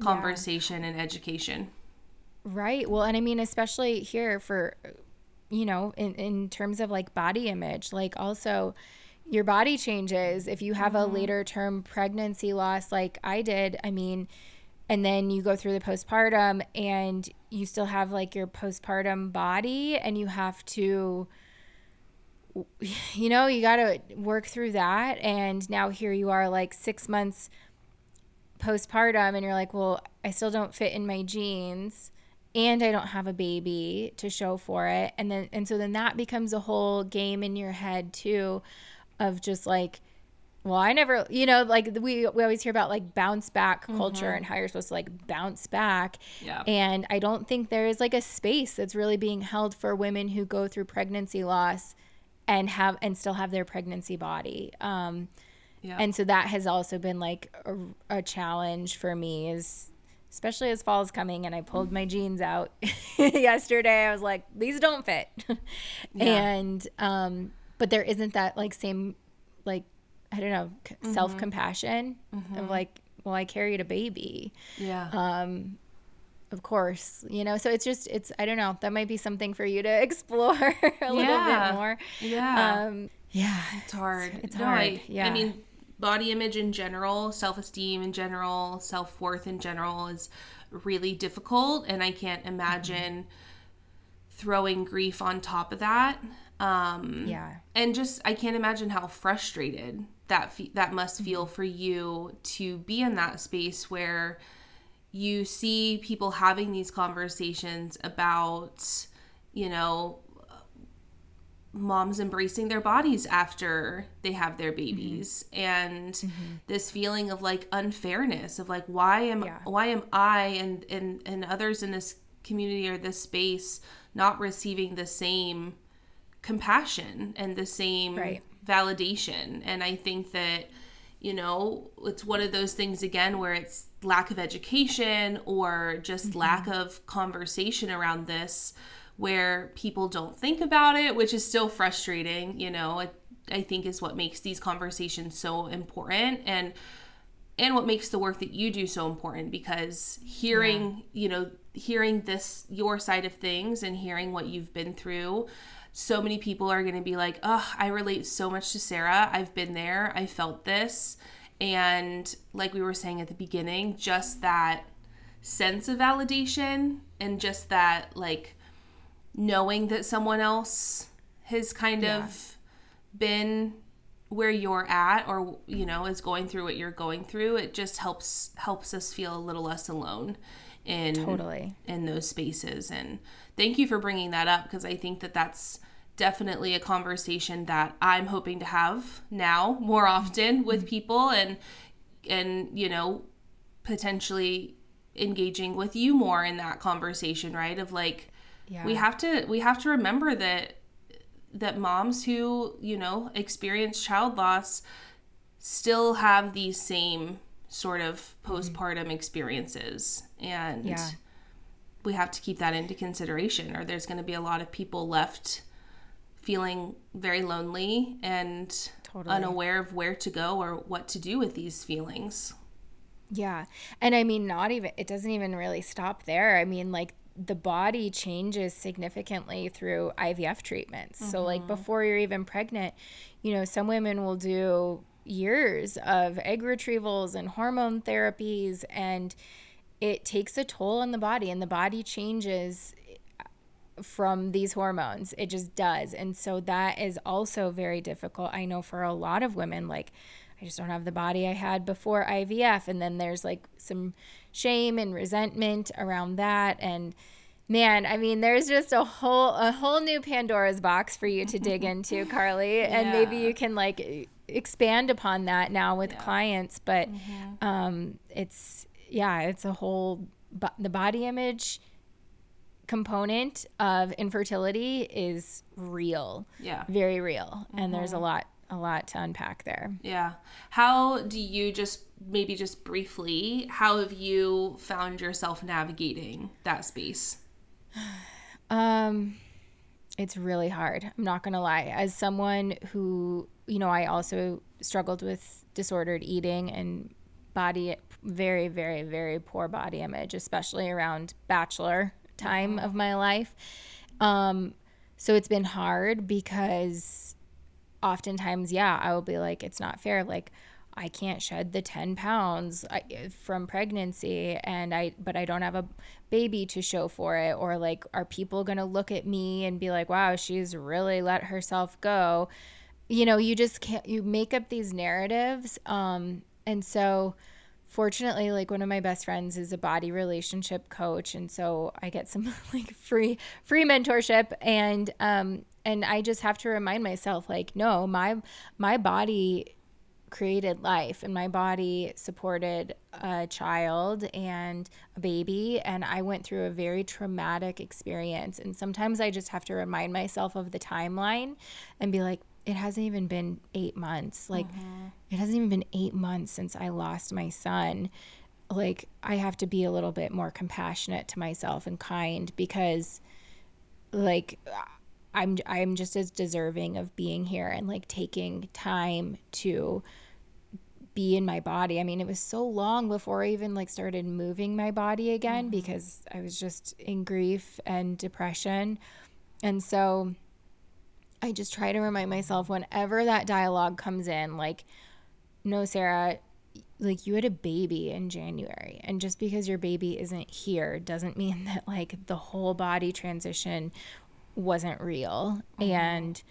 conversation yeah. and education right well and i mean especially here for you know in in terms of like body image like also your body changes if you have mm-hmm. a later term pregnancy loss like I did. I mean, and then you go through the postpartum and you still have like your postpartum body and you have to you know, you got to work through that and now here you are like 6 months postpartum and you're like, "Well, I still don't fit in my jeans." and I don't have a baby to show for it. And then and so then that becomes a whole game in your head too of just like well, I never, you know, like we we always hear about like bounce back culture mm-hmm. and how you're supposed to like bounce back. Yeah. And I don't think there is like a space that's really being held for women who go through pregnancy loss and have and still have their pregnancy body. Um, yeah. And so that has also been like a, a challenge for me is especially as fall is coming and I pulled my jeans out <laughs> yesterday. I was like, these don't fit. <laughs> yeah. And um but there isn't that like same like I don't know, mm-hmm. self-compassion mm-hmm. of like, well, I carried a baby. Yeah. Um of course, you know. So it's just it's I don't know, that might be something for you to <laughs> explore a yeah. little bit more. Yeah. Um yeah. It's hard. It's, it's no, hard. I, yeah. I mean, body image in general, self esteem in general, self worth in general is really difficult. And I can't imagine mm-hmm. throwing grief on top of that. Um, yeah. And just, I can't imagine how frustrated that fe- that must feel mm-hmm. for you to be in that space where you see people having these conversations about, you know, moms embracing their bodies after they have their mm-hmm. babies mm-hmm. and mm-hmm. this feeling of like unfairness of like why am yeah. why am I and and and others in this community or this space not receiving the same compassion and the same right. validation and I think that you know it's one of those things again where it's lack of education or just mm-hmm. lack of conversation around this where people don't think about it, which is still frustrating, you know, it, I think is what makes these conversations so important and and what makes the work that you do so important because hearing, yeah. you know, hearing this your side of things and hearing what you've been through so many people are going to be like, "Oh, I relate so much to Sarah. I've been there. I felt this." And like we were saying at the beginning, just that sense of validation and just that like knowing that someone else has kind yeah. of been where you're at or you know is going through what you're going through it just helps helps us feel a little less alone in totally in those spaces and thank you for bringing that up because i think that that's definitely a conversation that i'm hoping to have now more often with mm-hmm. people and and you know potentially engaging with you more in that conversation right of like yeah. we have to we have to remember that that moms who you know experience child loss still have these same sort of mm-hmm. postpartum mm-hmm. experiences and yeah. we have to keep that into consideration or there's going to be a lot of people left feeling very lonely and totally. unaware of where to go or what to do with these feelings yeah and i mean not even it doesn't even really stop there i mean like the body changes significantly through IVF treatments. Mm-hmm. So, like mm-hmm. before you're even pregnant, you know, some women will do years of egg retrievals and hormone therapies, and it takes a toll on the body, and the body changes from these hormones. It just does. And so, that is also very difficult. I know for a lot of women, like, I just don't have the body I had before IVF. And then there's like some shame and resentment around that and man i mean there's just a whole a whole new pandora's box for you to dig into <laughs> carly yeah. and maybe you can like expand upon that now with yeah. clients but mm-hmm. um it's yeah it's a whole the body image component of infertility is real yeah very real mm-hmm. and there's a mm-hmm. lot a lot to unpack there. Yeah. How do you just maybe just briefly, how have you found yourself navigating that space? <sighs> Um it's really hard. I'm not going to lie. As someone who, you know, I also struggled with disordered eating and body very very very poor body image, especially around bachelor time of my life. Um so it's been hard because oftentimes, yeah, I will be like, it's not fair. Like, I can't shed the 10 pounds from pregnancy and I but I don't have a baby to show for it or like are people going to look at me and be like wow she's really let herself go you know you just can't you make up these narratives um and so fortunately like one of my best friends is a body relationship coach and so I get some <laughs> like free free mentorship and um and I just have to remind myself like no my my body created life and my body supported a child and a baby. And I went through a very traumatic experience. And sometimes I just have to remind myself of the timeline and be like it hasn't even been 8 months. Like mm-hmm. it hasn't even been 8 months since I lost my son. Like I have to be a little bit more compassionate to myself and kind because like I'm I'm just as deserving of being here and like taking time to be in my body. I mean, it was so long before I even like started moving my body again mm-hmm. because I was just in grief and depression. And so I just try to remind myself whenever that dialogue comes in like no Sarah, like you had a baby in January and just because your baby isn't here doesn't mean <laughs> that like the whole body transition wasn't real. Mm-hmm. and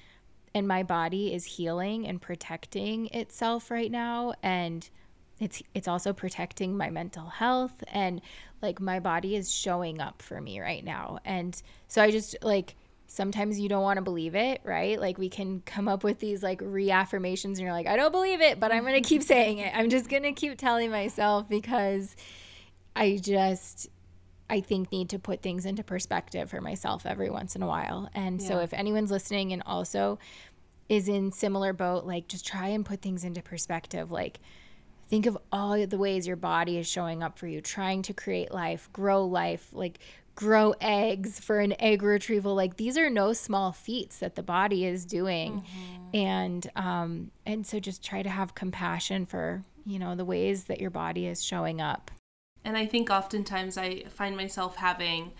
and my body is healing and protecting itself right now. And it's it's also protecting my mental health. And like my body is showing up for me right now. And so i just like sometimes you don't want to believe it right? Like we can come up with these like reaffirmations and you're like i don't believe it but i'm going to keep saying it. I'm just going to keep telling myself because i just I think need to put things into perspective for myself every once in a while. And yeah. so if anyone's listening and also is in similar boat, like just try and put things into perspective. Like think of all the ways your body is showing up for you, trying to create life, grow life, like grow eggs for an egg retrieval. Like these are no small feats that the body is doing. Mm-hmm. And um and so just try to have compassion for, you know, the ways that your body is showing up. And I think oftentimes I find myself having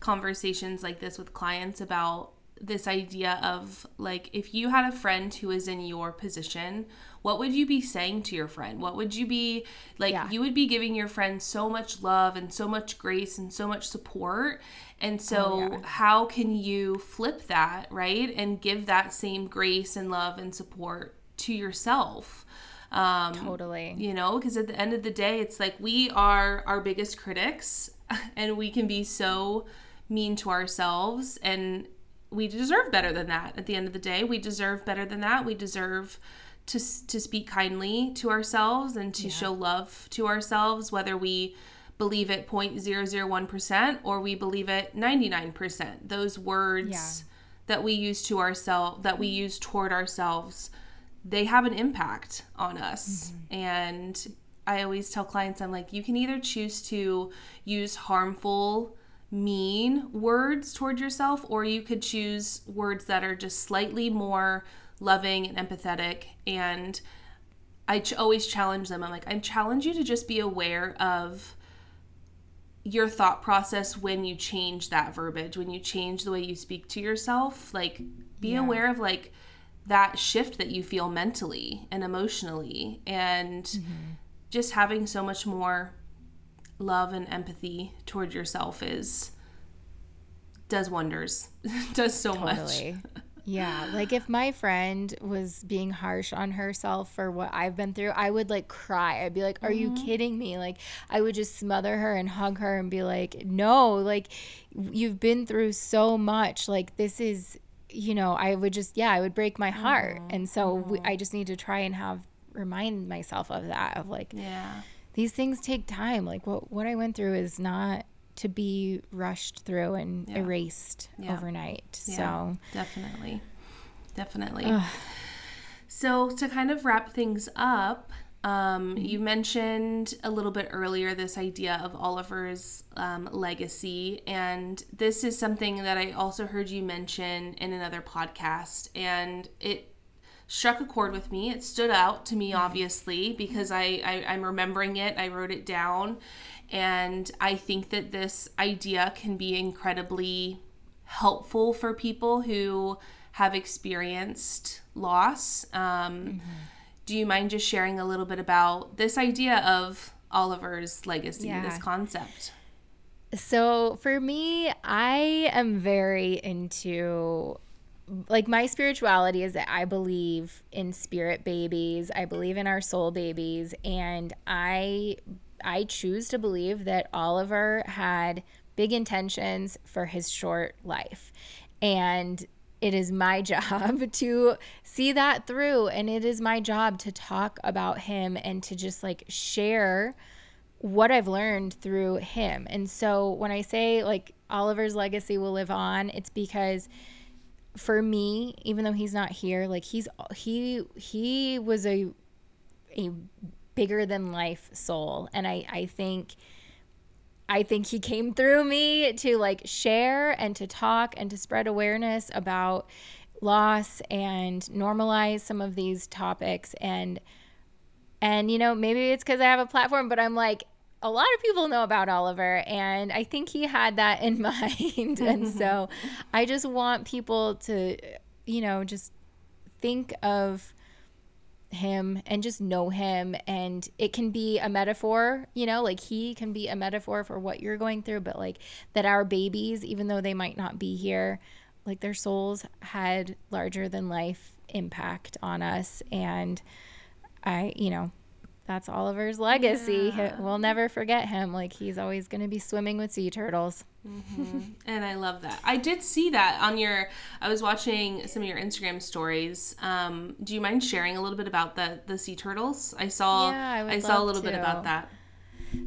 conversations like this with clients about this idea of like if you had a friend who is in your position what would you be saying to your friend what would you be like yeah. you would be giving your friend so much love and so much grace and so much support and so oh, yeah. how can you flip that right and give that same grace and love and support to yourself um, totally. You know, because at the end of the day, it's like we are our biggest critics <laughs> and we can be so mean to ourselves and we deserve better than that at the end of the day we deserve better than that we deserve to to speak kindly to ourselves and to yeah. show love to ourselves whether we believe it 0.001% or we believe it 99% those words yeah. that we use to ourselves that we use toward ourselves they have an impact on us. Mm-hmm. And I always tell clients, I'm like, you can either choose to use harmful, mean words toward yourself, or you could choose words that are just slightly more loving and empathetic. And I ch- always challenge them. I'm like, I challenge you to just be aware of your thought process when you change that verbiage, when you change the way you speak to yourself. Like, be yeah. aware of like, that shift that you feel mentally and emotionally and mm-hmm. just having so much more love and empathy toward yourself is does wonders <laughs> does so totally. much <laughs> yeah like if my friend was being harsh on herself for what i've been through i would like cry i'd be like are mm-hmm. you kidding me like i would just smother her and hug her and be like no like you've been through so much like this is you know, I would just, yeah, I would break my heart. Mm-hmm. And so mm-hmm. we, I just need to try and have, remind myself of that, of like, yeah, these things take time. Like what, what I went through is not to be rushed through and yeah. erased yeah. overnight. Yeah, so definitely, definitely. Ugh. So to kind of wrap things up, um, you mentioned a little bit earlier this idea of Oliver's um, legacy, and this is something that I also heard you mention in another podcast, and it struck a chord with me. It stood out to me, mm-hmm. obviously, because I, I I'm remembering it. I wrote it down, and I think that this idea can be incredibly helpful for people who have experienced loss. Um, mm-hmm. Do you mind just sharing a little bit about this idea of Oliver's legacy, yeah. this concept? So for me, I am very into like my spirituality is that I believe in spirit babies. I believe in our soul babies and I I choose to believe that Oliver had big intentions for his short life. And it is my <laughs> job to see that through and it is my job to talk about him and to just like share what I've learned through him. And so when I say like Oliver's legacy will live on, it's because for me, even though he's not here, like he's he he was a a bigger than life soul. And I I think I think he came through me to like share and to talk and to spread awareness about loss and normalize some of these topics. And and you know maybe it's cuz I have a platform but I'm like a lot of people know about Oliver and I think he had that in <laughs> mind. And so <laughs> I just want people to you know just think of him and just know him. And it can be a metaphor you know like he can be a metaphor for what you're going through but like that our babies even though they might not be here like their souls had larger than life impact on us. And i you know that's Oliver's legacy. Yeah. We'll never forget him. Like he's always going to be swimming with sea turtles. Mm-hmm. and I love that. I did see that on your. I was watching some of your Instagram stories. Um, do you mind sharing a little bit about the the sea turtles? I saw. Yeah, I, I saw a little to. bit about that.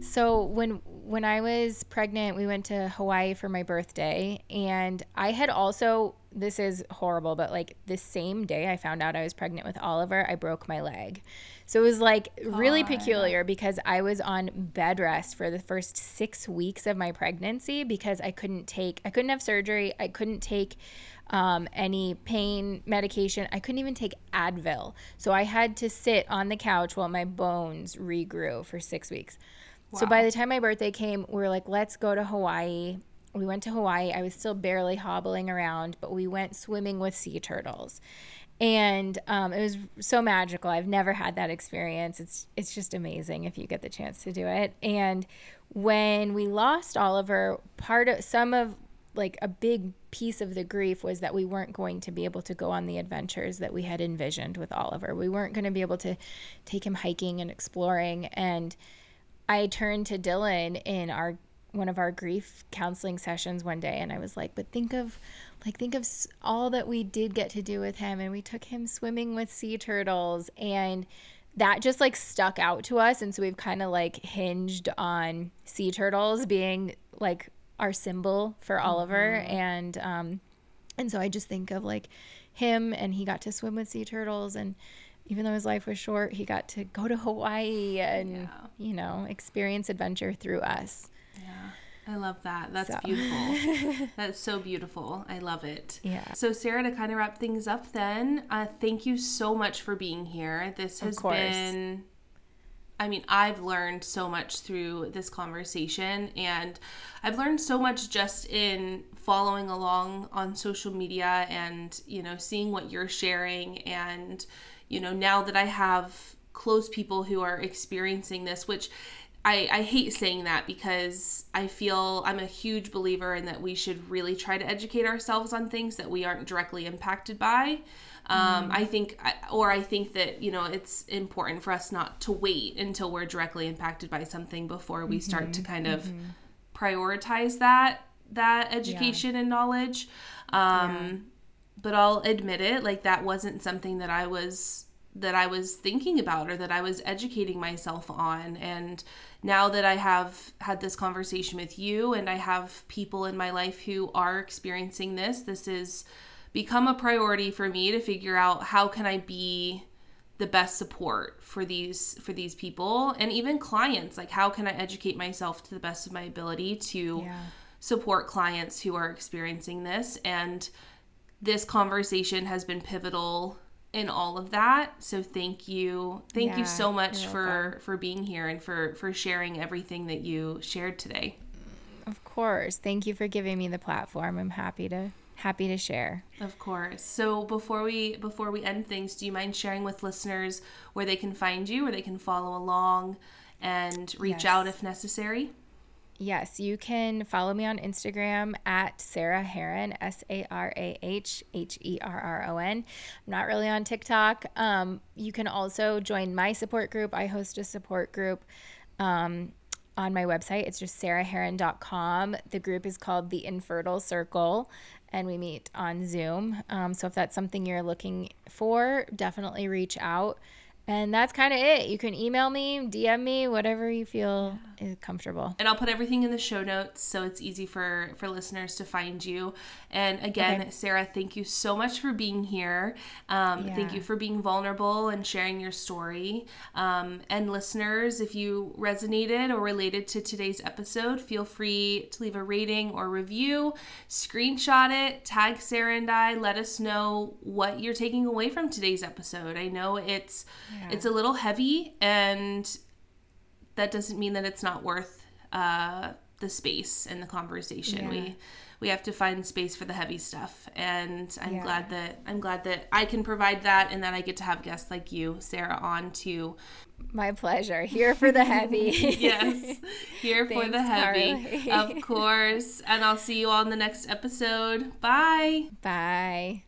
So when when I was pregnant, we went to Hawaii for my birthday, and I had also this is horrible, but like the same day I found out I was pregnant with Oliver, I broke my leg. So it was like really peculiar because I was on bed rest for the first six weeks of my pregnancy because I couldn't take, I couldn't have surgery. I couldn't take um, any pain medication. I couldn't even take Advil. So I had to sit on the couch while my bones regrew for six weeks. Wow. So by the time my birthday came, we were like, let's go to Hawaii. We went to Hawaii. I was still barely hobbling around, but we went swimming with sea turtles and um, it was so magical. I've never had that experience. It's it's just amazing if you get the chance to do it. And when we lost Oliver, part of some of like a big piece of the grief was that we weren't going to be able to go on the adventures that we had envisioned with Oliver. We weren't going to be able to take him hiking and exploring. And I turned to Dylan in our one of our grief counseling sessions one day and I was like, "But think of like think of all that we did get to do with him and we took him swimming with sea turtles and that just like stuck out to us and so we've kind of like hinged on sea turtles being like our symbol for Oliver mm-hmm. and um and so I just think of like him and he got to swim with sea turtles and even though his life was short he got to go to Hawaii and yeah. you know experience adventure through us. Yeah. I love that. That's so. beautiful. <laughs> That's so beautiful. I love it. Yeah. So, Sarah, to kind of wrap things up, then, uh, thank you so much for being here. This has been, I mean, I've learned so much through this conversation, and I've learned so much just in following along on social media and, you know, seeing what you're sharing. And, you know, now that I have close people who are experiencing this, which I, I hate saying that because I feel I'm a huge believer in that we should really try to educate ourselves on things that we aren't directly impacted by. Um, mm. I think, or I think that, you know, it's important for us not to wait until we're directly impacted by something before we mm-hmm. start to mm-hmm. kind of mm-hmm. prioritize that, that education yeah. and knowledge. Um, yeah. But I'll admit it, like that wasn't something that I was that I was thinking about or that I was educating myself on. And now that I have had this conversation with you and I have people in my life who are experiencing this, this has become a priority for me to figure out how can I be the best support for these for these people and even clients like how can I educate myself to the best of my ability to yeah. support clients who are experiencing this and this conversation has been pivotal in all of that. So thank you. Thank yeah, you so much for welcome. for being here and for for sharing everything that you shared today. Of course. Thank you for giving me the platform. I'm happy to happy to share. Of course. So before we before we end things, do you mind sharing with listeners where they can find you, where they can follow along and reach Yes. out if necessary? Yes, you can follow me on Instagram at Sarah Herron, S A R A H H E R R O N. I'm not really on TikTok. Um, you can also join my support group. I host a support group um, on my website. It's just sarahherron.com. The group is called The Infertile Circle, and we meet on Zoom. Um, so if that's something you're looking for, definitely reach out. And that's kind of it. You can email me, DM me, whatever you feel is comfortable. And I'll put everything in the show notes so it's easy for for listeners to find you. And again, Okay. Sarah, thank you so much for being here. Um, Thank you for being vulnerable and sharing your story. Um, and listeners, if you resonated or related to today's episode, feel free to leave a rating or review, screenshot it, tag Sarah and I. Let us know what you're taking away from today's episode. I know it's Yeah. it's a little heavy and that doesn't mean that it's not worth uh, the space and the conversation. Yeah. We we have to find space for the heavy stuff, and I'm Yeah. glad that I'm glad that I can provide that, and that I get to have guests like you, Sarah, on to My pleasure. Here for the heavy. <laughs> yes, here for the heavy, of course. And I'll see you all in the next episode. Bye. Bye.